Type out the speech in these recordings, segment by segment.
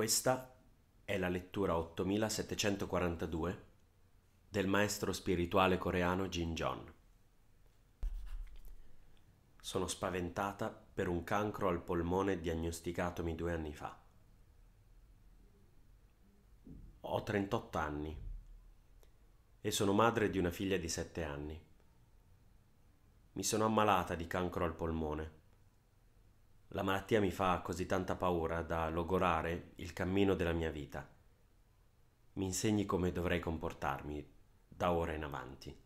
Questa è la lettura 8742 del maestro spirituale coreano Jin Jon. Sono spaventata per un cancro al polmone diagnosticatomi due anni fa. Ho 38 anni e sono madre di una figlia di 7 anni. Mi sono ammalata di cancro al polmone la malattia mi fa così tanta paura da logorare il cammino della mia vita. Mi insegni come dovrei comportarmi da ora in avanti.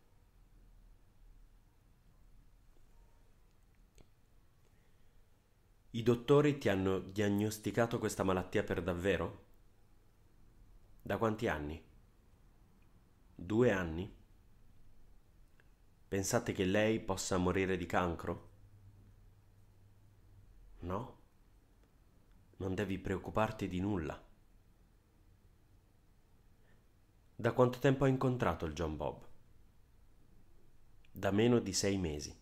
I dottori ti hanno diagnosticato questa malattia per davvero? Da quanti anni? Due anni? Pensate che lei possa morire di cancro? No, non devi preoccuparti di nulla. Da quanto tempo hai incontrato il John Bob? Da meno di sei mesi.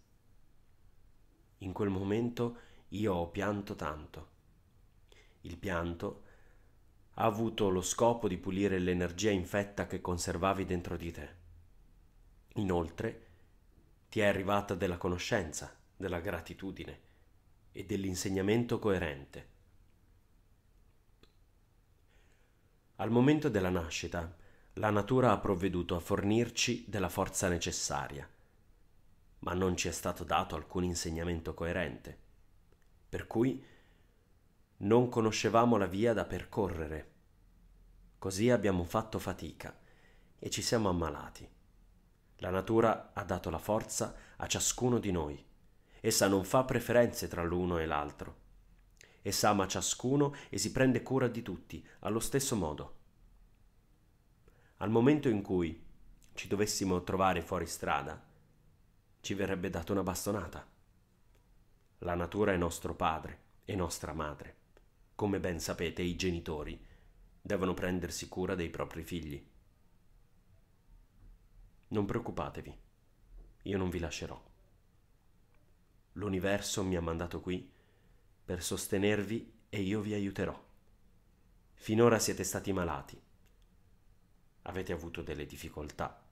In quel momento io ho pianto tanto. Il pianto ha avuto lo scopo di pulire l'energia infetta che conservavi dentro di te. Inoltre ti è arrivata della conoscenza, della gratitudine e dell'insegnamento coerente. Al momento della nascita, la natura ha provveduto a fornirci della forza necessaria, ma non ci è stato dato alcun insegnamento coerente, per cui non conoscevamo la via da percorrere. Così abbiamo fatto fatica e ci siamo ammalati. La natura ha dato la forza a ciascuno di noi Essa non fa preferenze tra l'uno e l'altro. Essa ama ciascuno e si prende cura di tutti allo stesso modo. Al momento in cui ci dovessimo trovare fuori strada, ci verrebbe data una bastonata. La natura è nostro padre e nostra madre. Come ben sapete, i genitori devono prendersi cura dei propri figli. Non preoccupatevi, io non vi lascerò. L'universo mi ha mandato qui per sostenervi e io vi aiuterò. Finora siete stati malati, avete avuto delle difficoltà,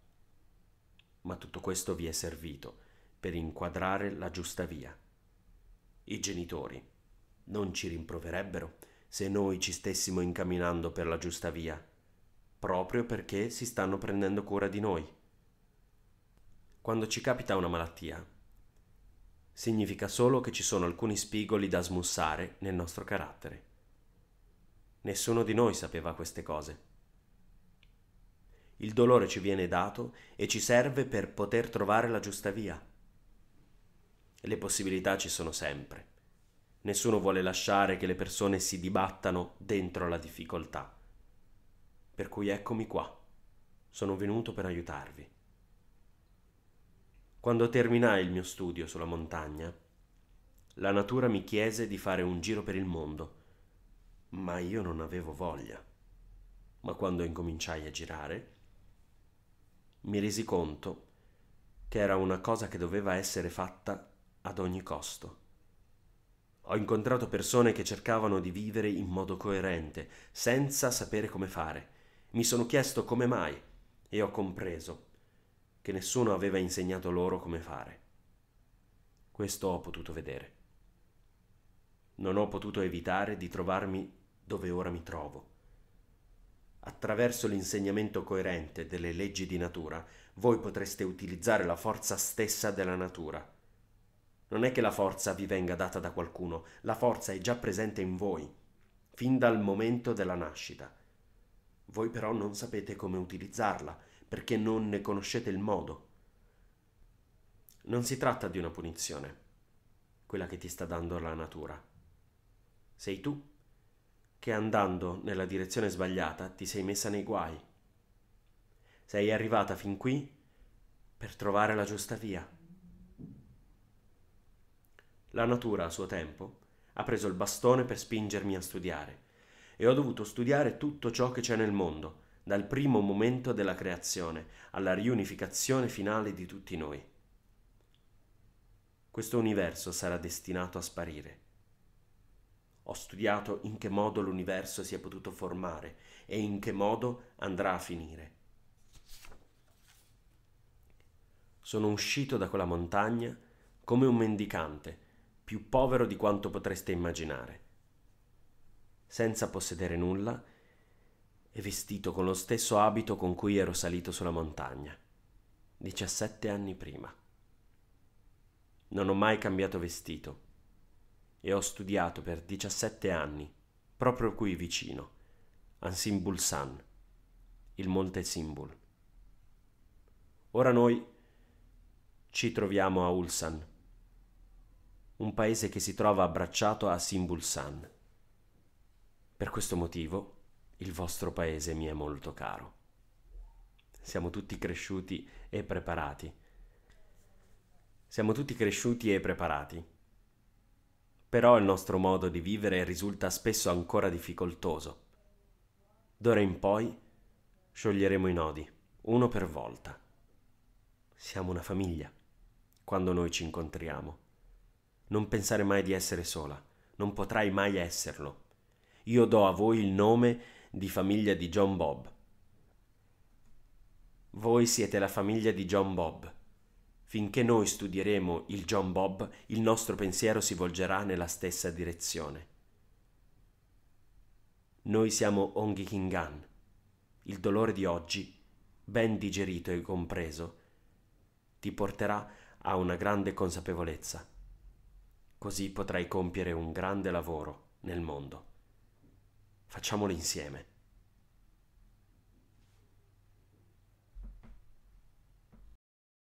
ma tutto questo vi è servito per inquadrare la giusta via. I genitori non ci rimproverebbero se noi ci stessimo incamminando per la giusta via, proprio perché si stanno prendendo cura di noi. Quando ci capita una malattia, significa solo che ci sono alcuni spigoli da smussare nel nostro carattere. Nessuno di noi sapeva queste cose. Il dolore ci viene dato e ci serve per poter trovare la giusta via. Le possibilità ci sono sempre. Nessuno vuole lasciare che le persone si dibattano dentro la difficoltà. Per cui eccomi qua. Sono venuto per aiutarvi. Quando terminai il mio studio sulla montagna, la natura mi chiese di fare un giro per il mondo, ma io non avevo voglia. Ma quando incominciai a girare, mi resi conto che era una cosa che doveva essere fatta ad ogni costo. Ho incontrato persone che cercavano di vivere in modo coerente, senza sapere come fare. Mi sono chiesto come mai e ho compreso che nessuno aveva insegnato loro come fare. Questo ho potuto vedere. Non ho potuto evitare di trovarmi dove ora mi trovo. Attraverso l'insegnamento coerente delle leggi di natura, voi potreste utilizzare la forza stessa della natura. Non è che la forza vi venga data da qualcuno, la forza è già presente in voi, fin dal momento della nascita. Voi però non sapete come utilizzarla, perché non ne conoscete il modo. Non si tratta di una punizione, quella che ti sta dando la natura. Sei tu che andando nella direzione sbagliata ti sei messa nei guai. Sei arrivata fin qui per trovare la giusta via. La natura a suo tempo ha preso il bastone per spingermi a studiare e ho dovuto studiare tutto ciò che c'è nel mondo dal primo momento della creazione alla riunificazione finale di tutti noi. Questo universo sarà destinato a sparire. Ho studiato in che modo l'universo si è potuto formare e in che modo andrà a finire. Sono uscito da quella montagna come un mendicante, più povero di quanto potreste immaginare, senza possedere nulla vestito con lo stesso abito con cui ero salito sulla montagna, 17 anni prima. Non ho mai cambiato vestito e ho studiato per 17 anni, proprio qui vicino, a Simbulsan, il monte Simbul. Ora noi ci troviamo a Ulsan, un paese che si trova abbracciato a Simbulsan. Per questo motivo il vostro paese mi è molto caro. Siamo tutti cresciuti e preparati. Siamo tutti cresciuti e preparati. Però il nostro modo di vivere risulta spesso ancora difficoltoso. D'ora in poi scioglieremo i nodi, uno per volta. Siamo una famiglia quando noi ci incontriamo. Non pensare mai di essere sola, non potrai mai esserlo. Io do a voi il nome di famiglia di John Bob. Voi siete la famiglia di John Bob. Finché noi studieremo il John Bob, il nostro pensiero si volgerà nella stessa direzione. Noi siamo Ongi Kingan. Il dolore di oggi, ben digerito e compreso, ti porterà a una grande consapevolezza. Così potrai compiere un grande lavoro nel mondo. Facciamolo insieme.